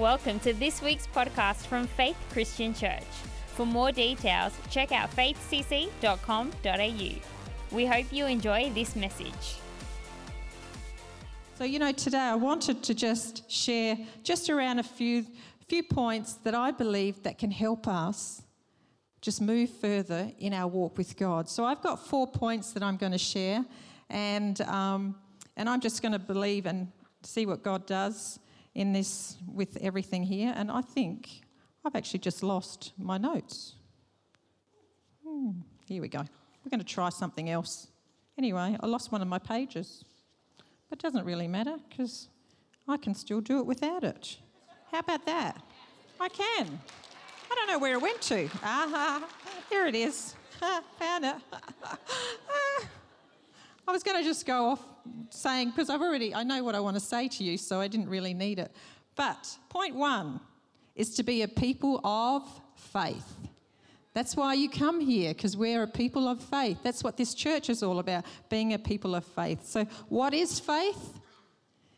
Welcome to this week's podcast from Faith Christian Church. For more details, check out faithcc.com.au. We hope you enjoy this message. So, you know, today I wanted to just share just around a few, few points that I believe that can help us just move further in our walk with God. So, I've got four points that I'm going to share, and, um, and I'm just going to believe and see what God does in this with everything here. And I think I've actually just lost my notes. Hmm, here we go. We're going to try something else. Anyway, I lost one of my pages. But it doesn't really matter because I can still do it without it. How about that? I can. I don't know where it went to. Ah, here it is. Found it. I was going to just go off saying, because I've already, I know what I want to say to you, so I didn't really need it. But point one is to be a people of faith. That's why you come here, because we're a people of faith. That's what this church is all about, being a people of faith. So, what is faith?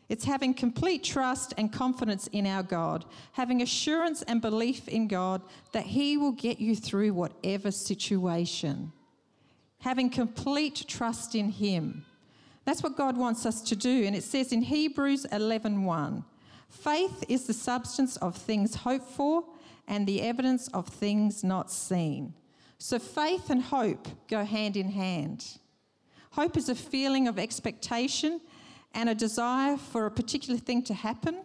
It's having complete trust and confidence in our God, having assurance and belief in God that He will get you through whatever situation, having complete trust in Him. That's what God wants us to do. And it says in Hebrews 11:1, faith is the substance of things hoped for and the evidence of things not seen. So faith and hope go hand in hand. Hope is a feeling of expectation and a desire for a particular thing to happen,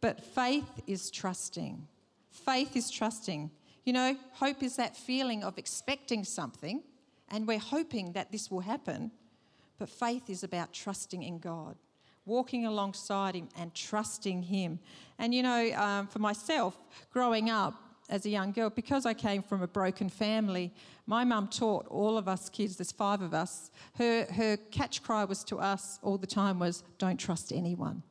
but faith is trusting. Faith is trusting. You know, hope is that feeling of expecting something and we're hoping that this will happen, but faith is about trusting in God walking alongside him and trusting him. And you know, um, for myself, growing up as a young girl, because I came from a broken family, my mum taught all of us kids, there's five of us, her, her catch cry was to us all the time was, don't trust anyone.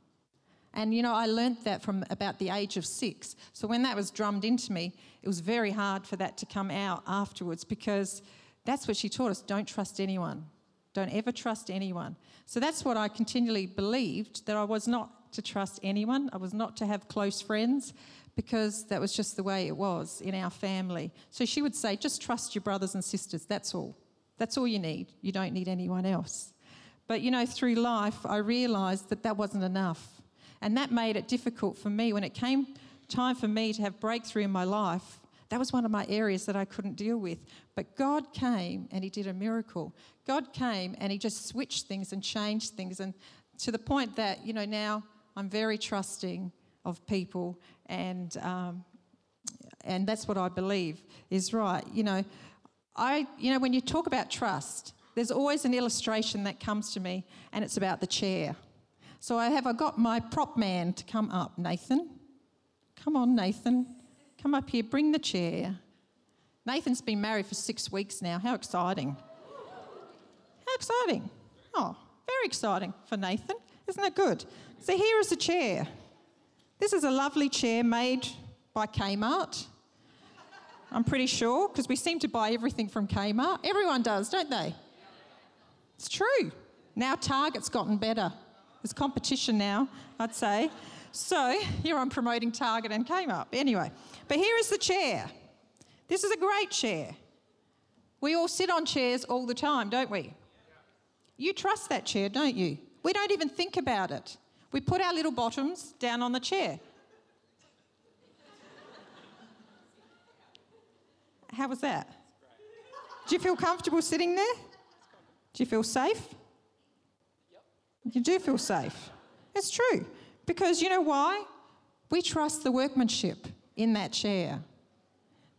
And you know, I learnt that from about the age of six. So when that was drummed into me, it was very hard for that to come out afterwards because that's what she taught us don't trust anyone. Don't ever trust anyone. So that's what I continually believed that I was not to trust anyone. I was not to have close friends because that was just the way it was in our family. So she would say, just trust your brothers and sisters. That's all. That's all you need. You don't need anyone else. But you know, through life, I realised that that wasn't enough. And that made it difficult for me when it came time for me to have breakthrough in my life that was one of my areas that I couldn't deal with. But God came and He did a miracle. God came and He just switched things and changed things, and to the point that, you know, now I'm very trusting of people, and, um, and that's what I believe is right. You know, I, you know, when you talk about trust, there's always an illustration that comes to me, and it's about the chair. So I have I got my prop man to come up, Nathan. Come on, Nathan. Come up here, bring the chair. Nathan's been married for six weeks now. How exciting! How exciting! Oh, very exciting for Nathan. Isn't it good? So here is a chair. This is a lovely chair made by Kmart. I'm pretty sure, because we seem to buy everything from Kmart. Everyone does, don't they? It's true. Now Target's gotten better. There's competition now, I'd say. So here I'm promoting Target and Kmart. Anyway, but here is the chair. This is a great chair. We all sit on chairs all the time, don't we? You trust that chair, don't you? We don't even think about it. We put our little bottoms down on the chair. How was that? Do you feel comfortable sitting there? Do you feel safe? You do feel safe. It's true. Because you know why? We trust the workmanship in that chair.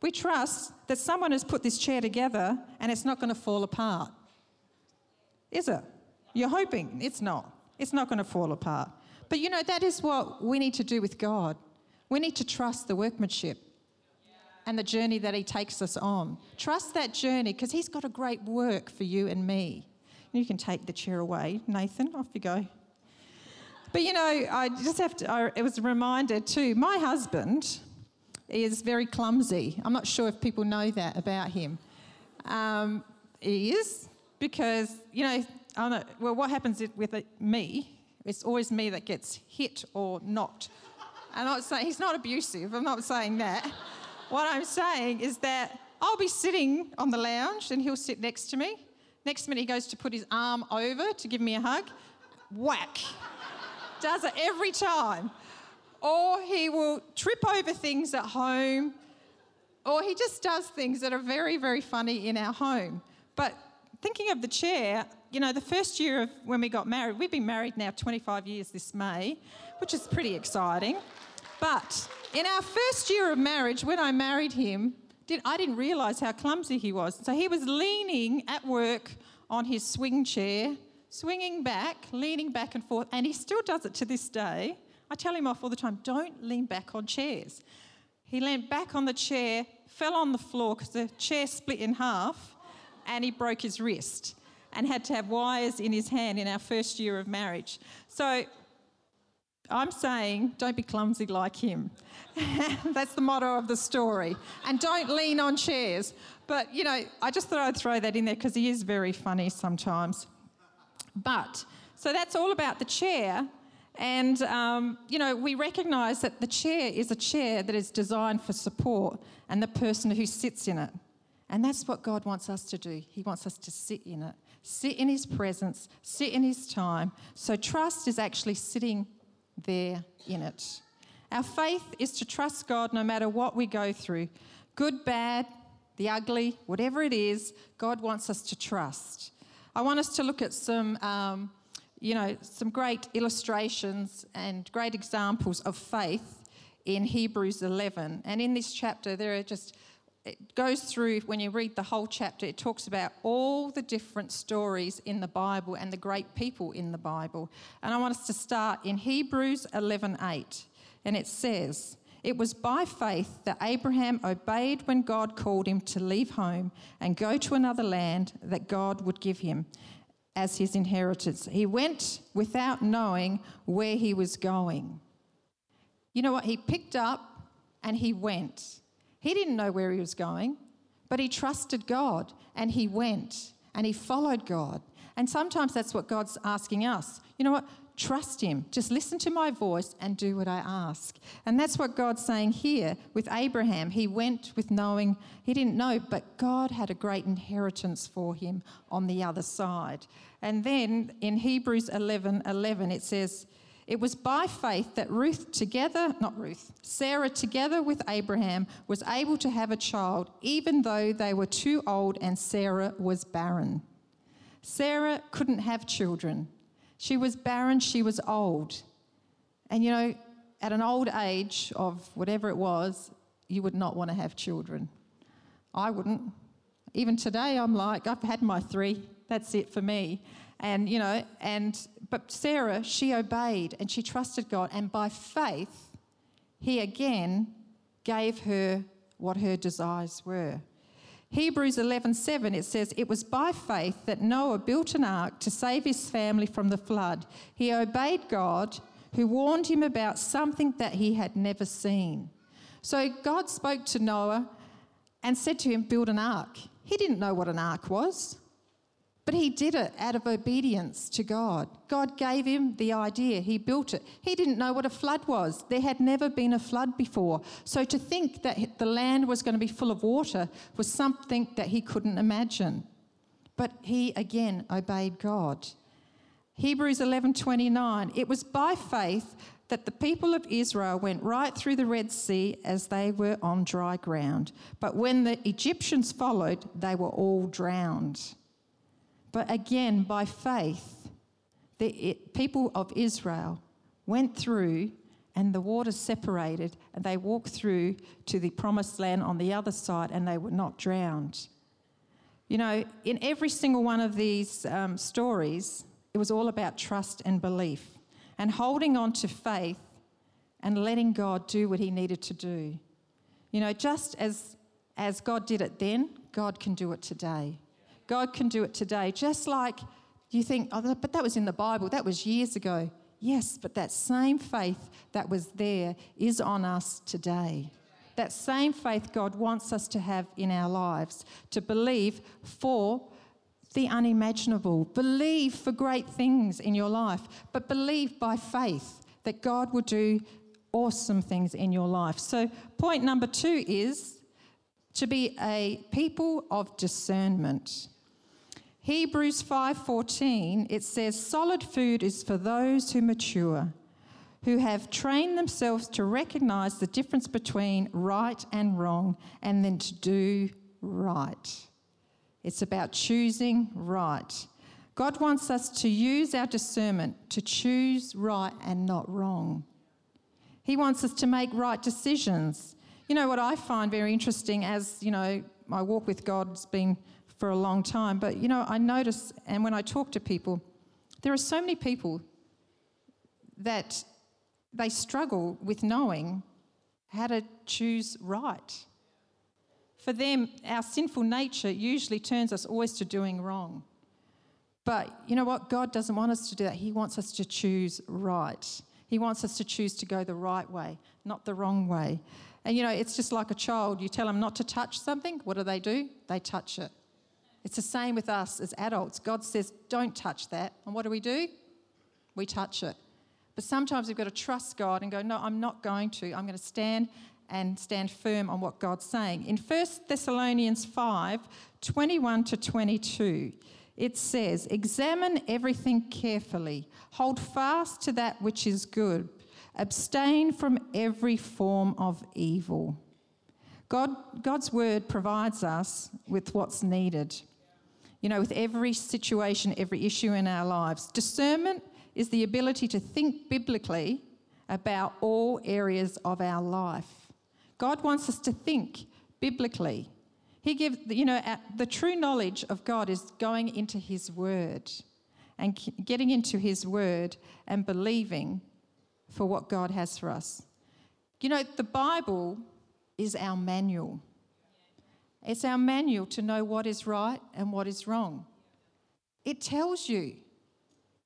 We trust that someone has put this chair together and it's not going to fall apart. Is it? You're hoping it's not. It's not going to fall apart. But you know, that is what we need to do with God. We need to trust the workmanship and the journey that He takes us on. Trust that journey because He's got a great work for you and me. You can take the chair away, Nathan. Off you go. But you know, I just have to, I, it was a reminder too. My husband is very clumsy. I'm not sure if people know that about him. Um, he is, because, you know, well, what happens with me, it's always me that gets hit or knocked I'm not saying he's not abusive. I'm not saying that. what I'm saying is that I'll be sitting on the lounge and he'll sit next to me. Next minute, he goes to put his arm over to give me a hug. Whack. Does it every time. Or he will trip over things at home. Or he just does things that are very, very funny in our home. But thinking of the chair, you know, the first year of when we got married, we've been married now 25 years this May, which is pretty exciting. But in our first year of marriage, when I married him, I didn't realise how clumsy he was. So he was leaning at work on his swing chair, swinging back, leaning back and forth, and he still does it to this day. I tell him off all the time don't lean back on chairs. He leaned back on the chair, fell on the floor because the chair split in half, and he broke his wrist and had to have wires in his hand in our first year of marriage. So I'm saying don't be clumsy like him. That's the motto of the story. And don't lean on chairs. But, you know, I just thought I'd throw that in there because he is very funny sometimes. But, so that's all about the chair. And, um, you know, we recognise that the chair is a chair that is designed for support and the person who sits in it. And that's what God wants us to do. He wants us to sit in it, sit in His presence, sit in His time. So trust is actually sitting there in it. Our faith is to trust God no matter what we go through good, bad, the ugly, whatever it is, God wants us to trust. I want us to look at some, um, you know, some great illustrations and great examples of faith in Hebrews 11. And in this chapter, there are just it goes through when you read the whole chapter it talks about all the different stories in the bible and the great people in the bible and i want us to start in hebrews 11.8 and it says it was by faith that abraham obeyed when god called him to leave home and go to another land that god would give him as his inheritance he went without knowing where he was going you know what he picked up and he went he didn't know where he was going, but he trusted God and he went and he followed God. And sometimes that's what God's asking us. You know what? Trust him. Just listen to my voice and do what I ask. And that's what God's saying here with Abraham. He went with knowing, he didn't know, but God had a great inheritance for him on the other side. And then in Hebrews 11 11, it says, it was by faith that Ruth together, not Ruth, Sarah together with Abraham was able to have a child, even though they were too old and Sarah was barren. Sarah couldn't have children. She was barren, she was old. And you know, at an old age of whatever it was, you would not want to have children. I wouldn't. Even today, I'm like, I've had my three, that's it for me. And, you know, and, but Sarah, she obeyed and she trusted God. And by faith, he again gave her what her desires were. Hebrews 11:7 it says it was by faith that Noah built an ark to save his family from the flood. He obeyed God who warned him about something that he had never seen. So God spoke to Noah and said to him build an ark. He didn't know what an ark was. But he did it out of obedience to God. God gave him the idea, he built it. He didn't know what a flood was. There had never been a flood before. So to think that the land was going to be full of water was something that he couldn't imagine. But he again obeyed God. Hebrews 11:29 It was by faith that the people of Israel went right through the Red Sea as they were on dry ground. But when the Egyptians followed, they were all drowned. But again, by faith, the it, people of Israel went through and the waters separated and they walked through to the promised land on the other side and they were not drowned. You know, in every single one of these um, stories, it was all about trust and belief and holding on to faith and letting God do what he needed to do. You know, just as, as God did it then, God can do it today. God can do it today. Just like you think, oh, but that was in the Bible, that was years ago. Yes, but that same faith that was there is on us today. That same faith God wants us to have in our lives, to believe for the unimaginable, believe for great things in your life, but believe by faith that God will do awesome things in your life. So, point number two is to be a people of discernment. Hebrews 5:14 it says solid food is for those who mature who have trained themselves to recognize the difference between right and wrong and then to do right. It's about choosing right. God wants us to use our discernment to choose right and not wrong. He wants us to make right decisions. You know what I find very interesting as, you know, my walk with God's been for a long time. But, you know, I notice, and when I talk to people, there are so many people that they struggle with knowing how to choose right. For them, our sinful nature usually turns us always to doing wrong. But you know what? God doesn't want us to do that. He wants us to choose right. He wants us to choose to go the right way, not the wrong way. And you know, it's just like a child. You tell them not to touch something, what do they do? They touch it. It's the same with us as adults. God says, don't touch that. And what do we do? We touch it. But sometimes we've got to trust God and go, no, I'm not going to. I'm going to stand and stand firm on what God's saying. In 1 Thessalonians 5 21 to 22, it says, Examine everything carefully, hold fast to that which is good, abstain from every form of evil. God, God's word provides us with what's needed you know, with every situation, every issue in our lives. Discernment is the ability to think biblically about all areas of our life. God wants us to think biblically. He gives, you know, the true knowledge of God is going into His Word and getting into His Word and believing for what God has for us. You know, the Bible is our manual. It's our manual to know what is right and what is wrong. It tells you.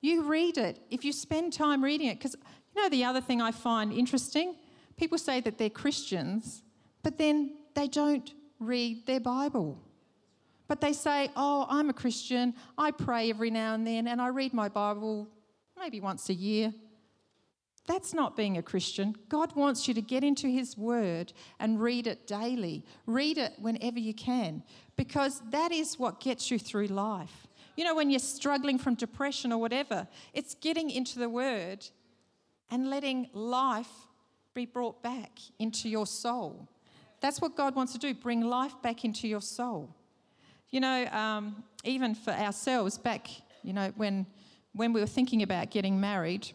You read it if you spend time reading it. Because you know, the other thing I find interesting people say that they're Christians, but then they don't read their Bible. But they say, Oh, I'm a Christian. I pray every now and then, and I read my Bible maybe once a year. That's not being a Christian. God wants you to get into His Word and read it daily. Read it whenever you can, because that is what gets you through life. You know, when you're struggling from depression or whatever, it's getting into the Word and letting life be brought back into your soul. That's what God wants to do bring life back into your soul. You know, um, even for ourselves, back, you know, when, when we were thinking about getting married,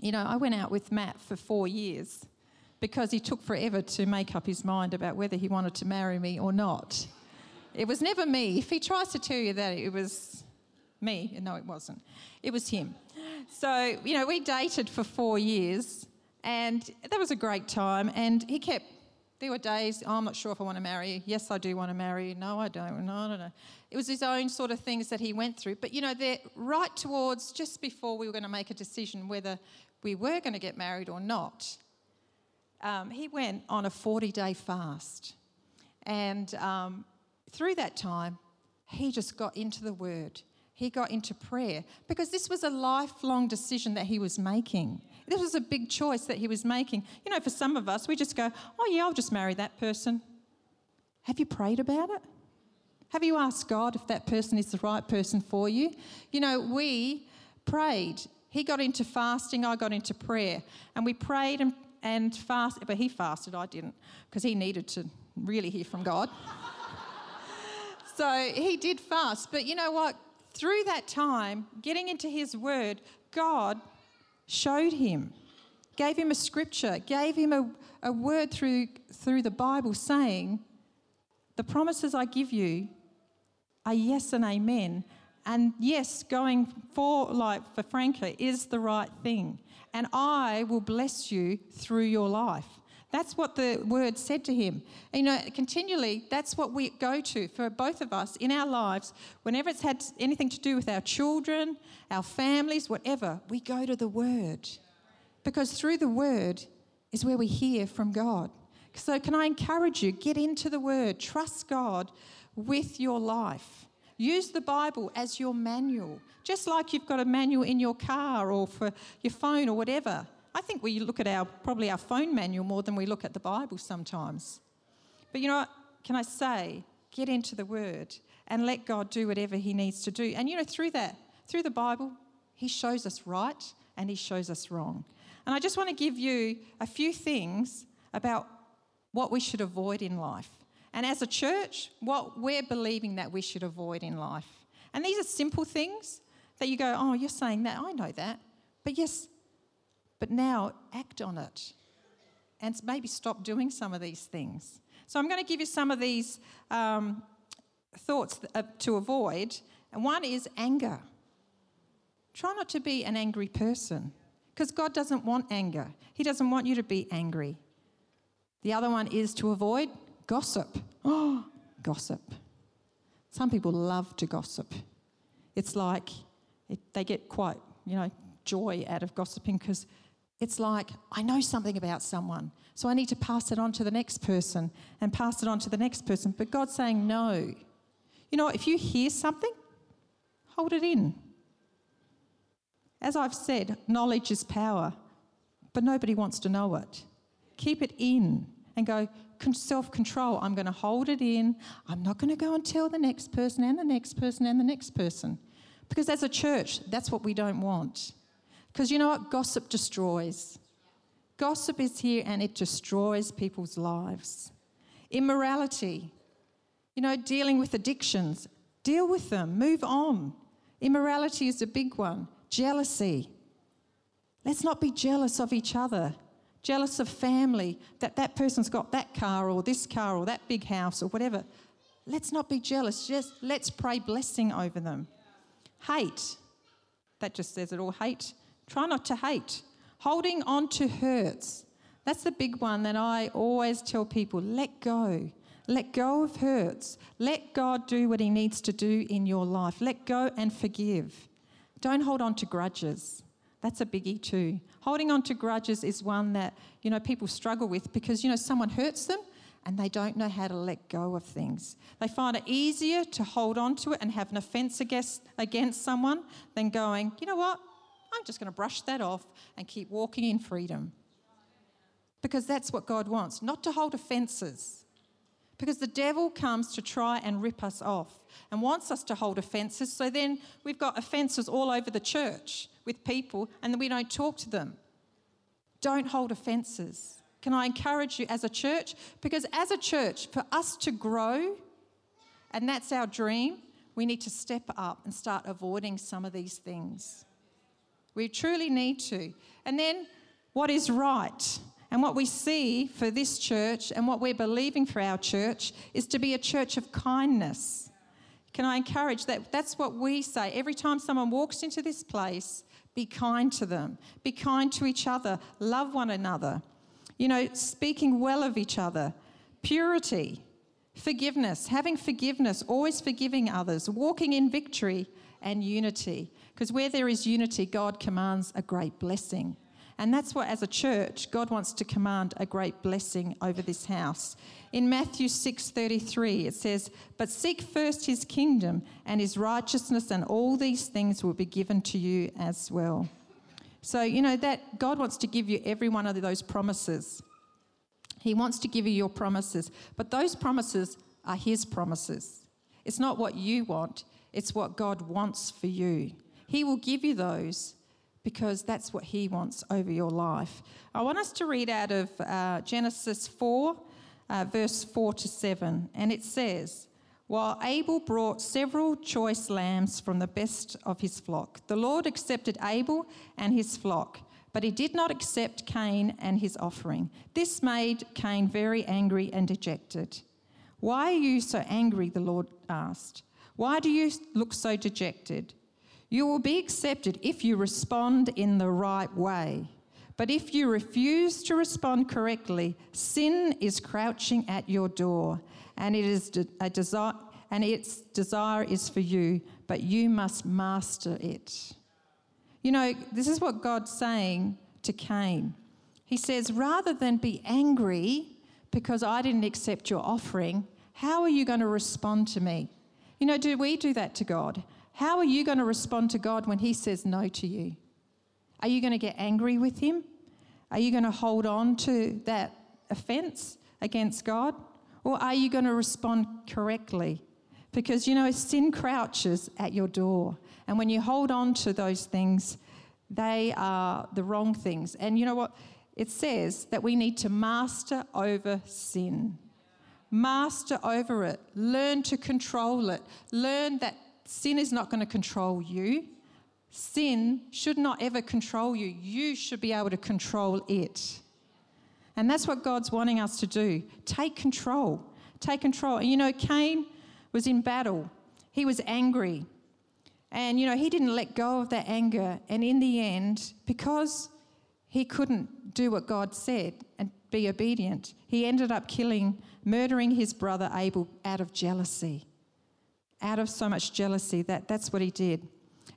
you know, I went out with Matt for four years because he took forever to make up his mind about whether he wanted to marry me or not. It was never me. If he tries to tell you that it was me, no, it wasn't. It was him. So, you know, we dated for four years and that was a great time. And he kept, there were days, oh, I'm not sure if I want to marry you. Yes, I do want to marry you. No, I don't. No, I don't know. It was his own sort of things that he went through. But, you know, right towards just before we were going to make a decision whether we were going to get married or not, um, he went on a 40 day fast. And um, through that time, he just got into the word. He got into prayer because this was a lifelong decision that he was making. This was a big choice that he was making. You know, for some of us, we just go, oh, yeah, I'll just marry that person. Have you prayed about it? Have you asked God if that person is the right person for you? You know, we prayed he got into fasting, I got into prayer. And we prayed and, and fasted, but he fasted, I didn't, because he needed to really hear from God. so he did fast. But you know what? Through that time, getting into his word, God showed him, gave him a scripture, gave him a, a word through, through the Bible saying, The promises I give you are yes and amen. And yes, going for like for Franca is the right thing. And I will bless you through your life. That's what the word said to him. You know, continually, that's what we go to for both of us in our lives. Whenever it's had anything to do with our children, our families, whatever, we go to the word. Because through the word is where we hear from God. So, can I encourage you, get into the word, trust God with your life. Use the Bible as your manual, just like you've got a manual in your car or for your phone or whatever. I think we look at our probably our phone manual more than we look at the Bible sometimes. But you know what? Can I say, get into the Word and let God do whatever He needs to do. And you know, through that, through the Bible, He shows us right and He shows us wrong. And I just want to give you a few things about what we should avoid in life. And as a church, what we're believing that we should avoid in life. And these are simple things that you go, oh, you're saying that. I know that. But yes, but now act on it and maybe stop doing some of these things. So I'm going to give you some of these um, thoughts uh, to avoid. And one is anger. Try not to be an angry person because God doesn't want anger, He doesn't want you to be angry. The other one is to avoid gossip. Oh, gossip. Some people love to gossip. It's like it, they get quite, you know, joy out of gossiping because it's like, I know something about someone, so I need to pass it on to the next person and pass it on to the next person. But God's saying, no. You know, if you hear something, hold it in. As I've said, knowledge is power, but nobody wants to know it. Keep it in and go, self control. I'm going to hold it in. I'm not going to go and tell the next person and the next person and the next person. Because as a church, that's what we don't want. Because you know what? Gossip destroys. Gossip is here and it destroys people's lives. Immorality, you know, dealing with addictions, deal with them, move on. Immorality is a big one. Jealousy. Let's not be jealous of each other, jealous of family, that that person's got that car or this car or that big house or whatever. Let's not be jealous, just let's pray blessing over them. Hate. That just says it all. Hate Try not to hate. Holding on to hurts. That's the big one that I always tell people let go. Let go of hurts. Let God do what He needs to do in your life. Let go and forgive. Don't hold on to grudges. That's a biggie too. Holding on to grudges is one that, you know, people struggle with because, you know, someone hurts them and they don't know how to let go of things. They find it easier to hold on to it and have an offence against, against someone than going, you know what, I'm just going to brush that off and keep walking in freedom. Because that's what God wants, not to hold offences. Because the devil comes to try and rip us off and wants us to hold offences. So then we've got offences all over the church with people and we don't talk to them. Don't hold offences. Can I encourage you as a church? Because as a church, for us to grow, and that's our dream, we need to step up and start avoiding some of these things. We truly need to. And then what is right? And what we see for this church and what we're believing for our church is to be a church of kindness. Can I encourage that? That's what we say. Every time someone walks into this place, be kind to them, be kind to each other, love one another. You know, speaking well of each other, purity, forgiveness, having forgiveness, always forgiving others, walking in victory and unity. Because where there is unity, God commands a great blessing. And that's what, as a church, God wants to command a great blessing over this house. In Matthew 6:33, it says, "But seek first his kingdom and his righteousness, and all these things will be given to you as well." So, you know that God wants to give you every one of those promises. He wants to give you your promises, but those promises are his promises. It's not what you want, it's what God wants for you. He will give you those because that's what He wants over your life. I want us to read out of uh, Genesis 4, uh, verse 4 to 7, and it says, while Abel brought several choice lambs from the best of his flock, the Lord accepted Abel and his flock, but he did not accept Cain and his offering. This made Cain very angry and dejected. Why are you so angry? The Lord asked. Why do you look so dejected? You will be accepted if you respond in the right way. But if you refuse to respond correctly, sin is crouching at your door, and it is a desire, and its desire is for you, but you must master it. You know, this is what God's saying to Cain. He says, rather than be angry because I didn't accept your offering, how are you going to respond to me? You know, do we do that to God? How are you going to respond to God when He says no to you? Are you going to get angry with Him? Are you going to hold on to that offense against God? Or are you going to respond correctly? Because, you know, sin crouches at your door. And when you hold on to those things, they are the wrong things. And you know what? It says that we need to master over sin. Master over it. Learn to control it. Learn that sin is not going to control you. Sin should not ever control you. You should be able to control it. And that's what God's wanting us to do. Take control. Take control. And you know, Cain was in battle, he was angry. And you know, he didn't let go of that anger. And in the end, because he couldn't do what God said and be obedient, he ended up killing, murdering his brother Abel out of jealousy. Out of so much jealousy, that, that's what he did.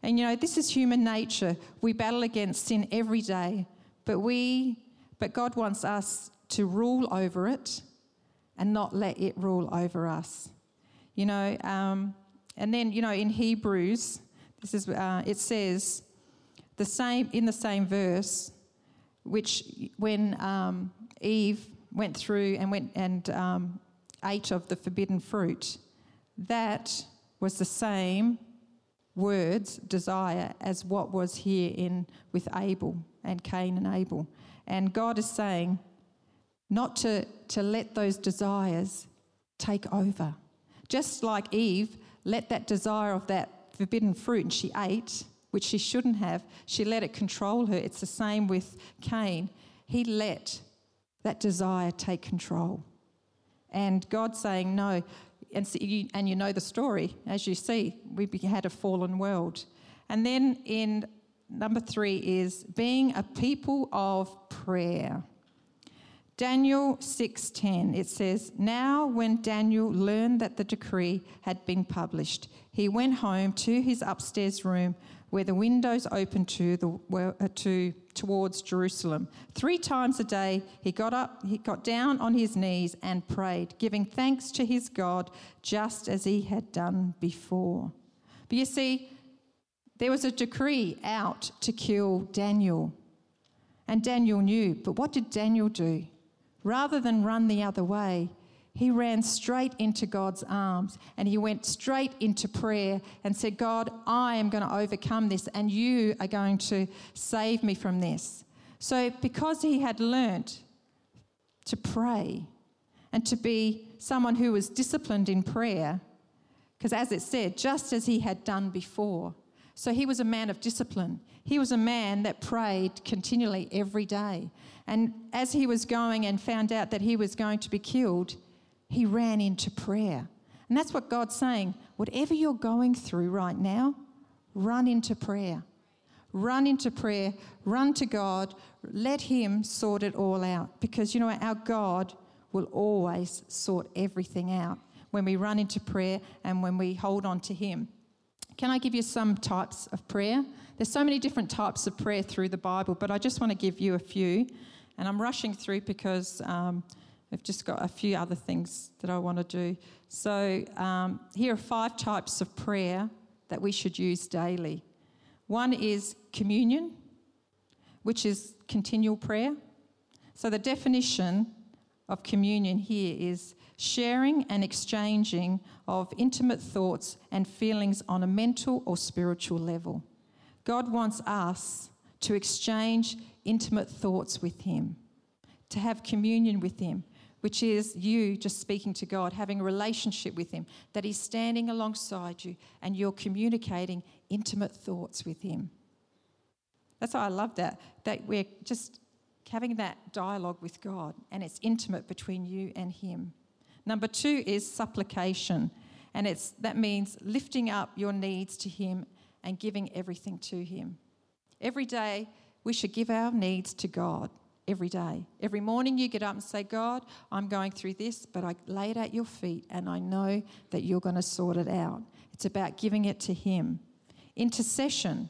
And you know, this is human nature. We battle against sin every day, but we but God wants us to rule over it and not let it rule over us. You know, um, and then you know in Hebrews, this is uh, it says the same in the same verse, which when um, Eve went through and went and um, ate of the forbidden fruit, that was the same words, desire, as what was here in with Abel and Cain and Abel. And God is saying not to, to let those desires take over. Just like Eve let that desire of that forbidden fruit and she ate, which she shouldn't have, she let it control her. It's the same with Cain. He let that desire take control. And God saying, No, and, so you, and you know the story, as you see, we had a fallen world. And then in number three is being a people of prayer. Daniel 6:10 it says now when Daniel learned that the decree had been published he went home to his upstairs room where the windows opened to the to towards Jerusalem. 3 times a day he got up he got down on his knees and prayed giving thanks to his God just as he had done before. But you see there was a decree out to kill Daniel. And Daniel knew, but what did Daniel do? Rather than run the other way, he ran straight into God's arms and he went straight into prayer and said, God, I am going to overcome this and you are going to save me from this. So, because he had learnt to pray and to be someone who was disciplined in prayer, because as it said, just as he had done before, so he was a man of discipline. He was a man that prayed continually every day. And as he was going and found out that he was going to be killed, he ran into prayer. And that's what God's saying. Whatever you're going through right now, run into prayer. Run into prayer, run to God, let Him sort it all out. Because you know, our God will always sort everything out when we run into prayer and when we hold on to Him. Can I give you some types of prayer? There's so many different types of prayer through the Bible, but I just want to give you a few. And I'm rushing through because um, I've just got a few other things that I want to do. So um, here are five types of prayer that we should use daily. One is communion, which is continual prayer. So the definition of communion here is sharing and exchanging of intimate thoughts and feelings on a mental or spiritual level. God wants us to exchange intimate thoughts with Him, to have communion with Him, which is you just speaking to God, having a relationship with Him, that He's standing alongside you and you're communicating intimate thoughts with Him. That's why I love that, that we're just having that dialogue with God and it's intimate between you and Him. Number two is supplication, and it's, that means lifting up your needs to Him and giving everything to Him. Every day, we should give our needs to God. Every day. Every morning, you get up and say, God, I'm going through this, but I lay it at your feet and I know that you're going to sort it out. It's about giving it to Him. Intercession,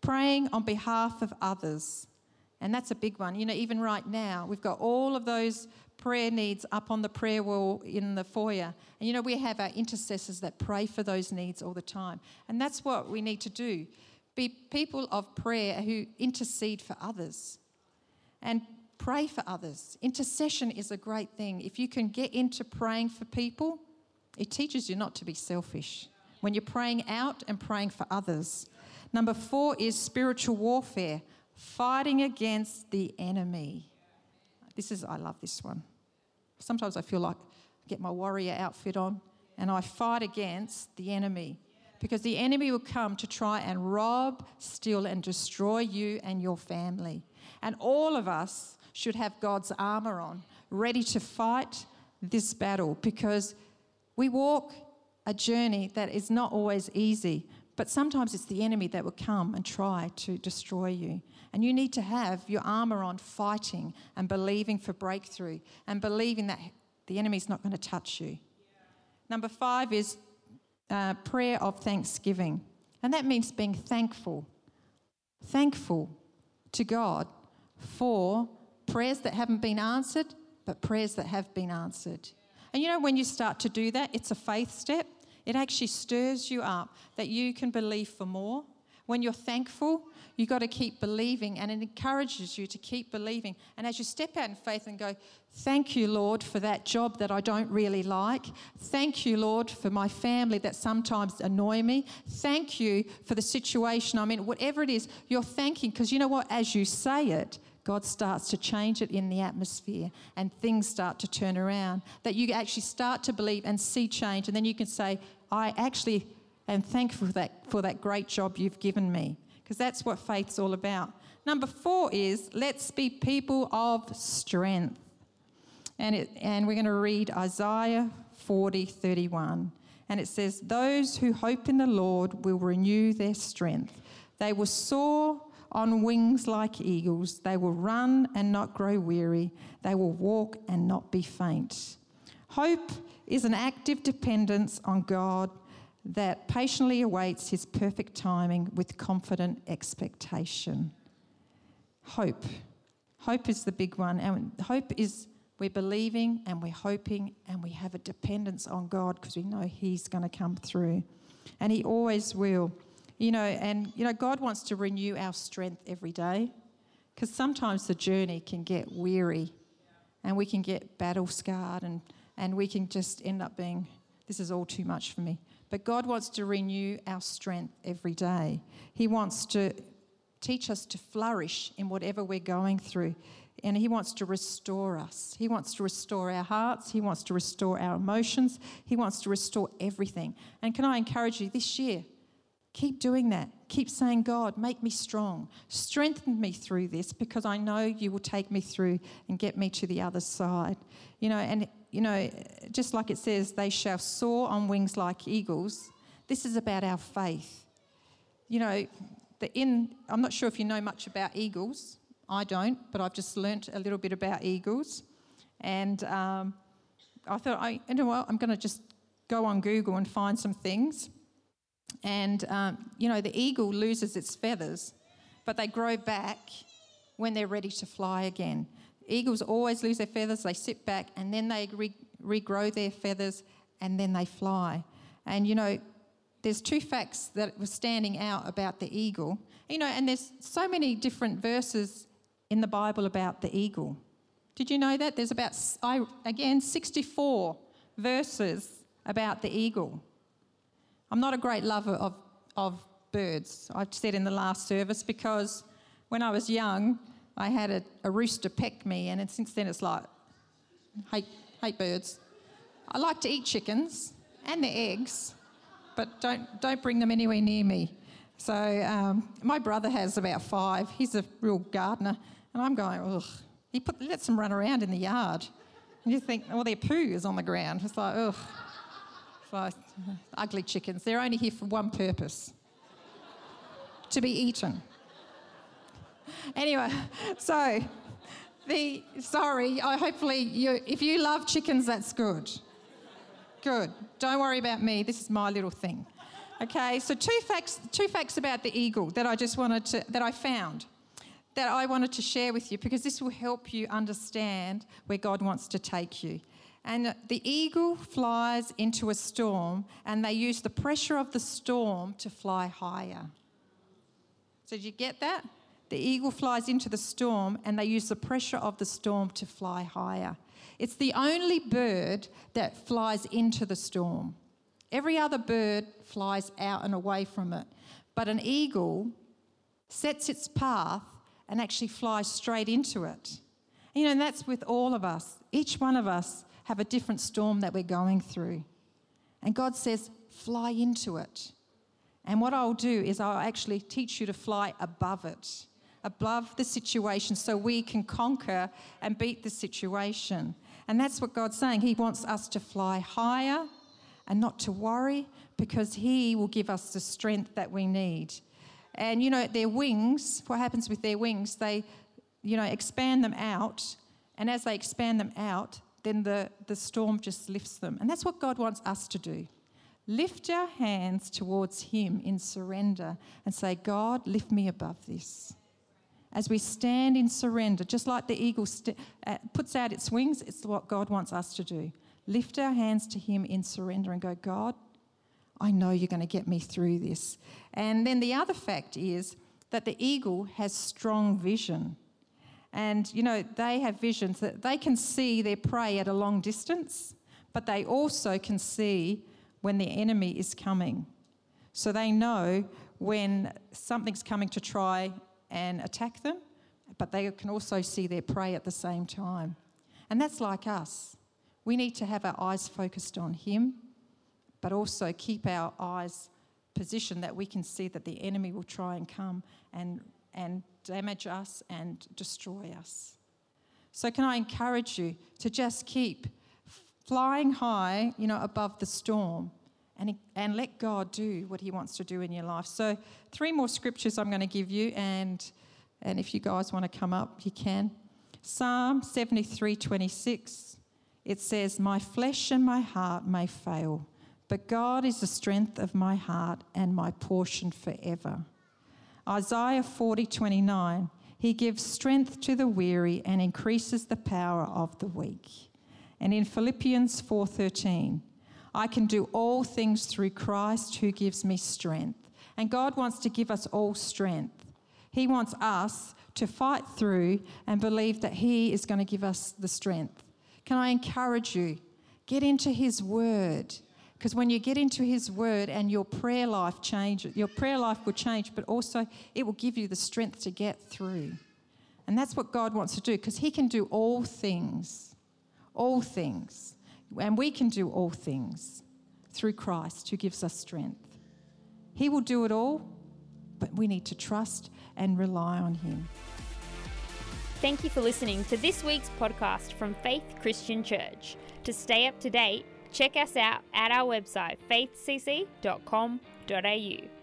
praying on behalf of others. And that's a big one. You know, even right now, we've got all of those prayer needs up on the prayer wall in the foyer. And you know, we have our intercessors that pray for those needs all the time. And that's what we need to do be people of prayer who intercede for others. And Pray for others. Intercession is a great thing. If you can get into praying for people, it teaches you not to be selfish. When you're praying out and praying for others. Number four is spiritual warfare, fighting against the enemy. This is, I love this one. Sometimes I feel like I get my warrior outfit on and I fight against the enemy because the enemy will come to try and rob, steal, and destroy you and your family. And all of us should have God's armor on, ready to fight this battle because we walk a journey that is not always easy, but sometimes it's the enemy that will come and try to destroy you. And you need to have your armor on, fighting and believing for breakthrough and believing that the enemy's not going to touch you. Number five is uh, prayer of thanksgiving. And that means being thankful. Thankful to God for prayers that haven't been answered, but prayers that have been answered. And you know, when you start to do that, it's a faith step. It actually stirs you up that you can believe for more. When you're thankful, you've got to keep believing, and it encourages you to keep believing. And as you step out in faith and go, Thank you, Lord, for that job that I don't really like. Thank you, Lord, for my family that sometimes annoy me. Thank you for the situation I'm in. Whatever it is, you're thanking because you know what? As you say it, God starts to change it in the atmosphere and things start to turn around. That you actually start to believe and see change. And then you can say, I actually am thankful for that, for that great job you've given me. Because that's what faith's all about. Number four is let's be people of strength. And, it, and we're going to read Isaiah 40 31. And it says, Those who hope in the Lord will renew their strength. They will soar on wings like eagles. They will run and not grow weary. They will walk and not be faint. Hope is an active dependence on God that patiently awaits his perfect timing with confident expectation. Hope. Hope is the big one. And hope is we're believing and we're hoping and we have a dependence on God because we know he's going to come through. And he always will. You know, and, you know, God wants to renew our strength every day because sometimes the journey can get weary and we can get battle scarred and, and we can just end up being, this is all too much for me. But God wants to renew our strength every day. He wants to teach us to flourish in whatever we're going through. And He wants to restore us. He wants to restore our hearts. He wants to restore our emotions. He wants to restore everything. And can I encourage you this year? Keep doing that. Keep saying, God, make me strong. Strengthen me through this because I know you will take me through and get me to the other side. You know, and, you know, just like it says, they shall soar on wings like eagles. This is about our faith. You know, the in, I'm not sure if you know much about eagles. I don't, but I've just learnt a little bit about eagles. And um, I thought, I, you know what, I'm going to just go on Google and find some things. And, um, you know, the eagle loses its feathers, but they grow back when they're ready to fly again. Eagles always lose their feathers, they sit back, and then they re- regrow their feathers, and then they fly. And, you know, there's two facts that were standing out about the eagle. You know, and there's so many different verses in the Bible about the eagle. Did you know that? There's about, I, again, 64 verses about the eagle. I'm not a great lover of, of birds, I said in the last service, because when I was young, I had a, a rooster peck me, and since then it's like, hate, hate birds. I like to eat chickens and their eggs, but don't, don't bring them anywhere near me. So um, my brother has about five. He's a real gardener, and I'm going, ugh. He put, lets them run around in the yard. And you think, well, their poo is on the ground. It's like, ugh. So, ugly chickens. They're only here for one purpose to be eaten. Anyway, so the sorry, I hopefully you if you love chickens, that's good. Good. Don't worry about me. This is my little thing. Okay, so two facts two facts about the eagle that I just wanted to that I found that I wanted to share with you because this will help you understand where God wants to take you. And the eagle flies into a storm, and they use the pressure of the storm to fly higher. So, did you get that? The eagle flies into the storm and they use the pressure of the storm to fly higher. It's the only bird that flies into the storm. Every other bird flies out and away from it. But an eagle sets its path and actually flies straight into it. You know, and that's with all of us. Each one of us have a different storm that we're going through. And God says, fly into it. And what I'll do is I'll actually teach you to fly above it, above the situation, so we can conquer and beat the situation. And that's what God's saying. He wants us to fly higher and not to worry because He will give us the strength that we need. And you know, their wings, what happens with their wings, they, you know, expand them out. And as they expand them out, then the, the storm just lifts them. And that's what God wants us to do. Lift our hands towards Him in surrender and say, God, lift me above this. As we stand in surrender, just like the eagle st- uh, puts out its wings, it's what God wants us to do. Lift our hands to Him in surrender and go, God, I know you're going to get me through this. And then the other fact is that the eagle has strong vision. And, you know, they have visions that they can see their prey at a long distance, but they also can see when the enemy is coming. So they know when something's coming to try and attack them, but they can also see their prey at the same time. And that's like us. We need to have our eyes focused on Him but also keep our eyes positioned that we can see that the enemy will try and come and, and damage us and destroy us. So, can I encourage you to just keep flying high, you know, above the storm and, and let God do what He wants to do in your life? So, three more scriptures I'm going to give you, and, and if you guys want to come up, you can. Psalm 73 26, it says, My flesh and my heart may fail but God is the strength of my heart and my portion forever. Isaiah 40 29, He gives strength to the weary and increases the power of the weak. And in Philippians 4:13, I can do all things through Christ who gives me strength. And God wants to give us all strength. He wants us to fight through and believe that He is going to give us the strength. Can I encourage you? Get into His Word. Because when you get into His Word and your prayer life changes, your prayer life will change, but also it will give you the strength to get through. And that's what God wants to do because He can do all things, all things. And we can do all things through Christ who gives us strength. He will do it all, but we need to trust and rely on Him. Thank you for listening to this week's podcast from Faith Christian Church. To stay up to date, Check us out at our website faithcc.com.au.